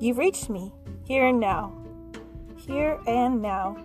You've reached me, here and now. Here and now.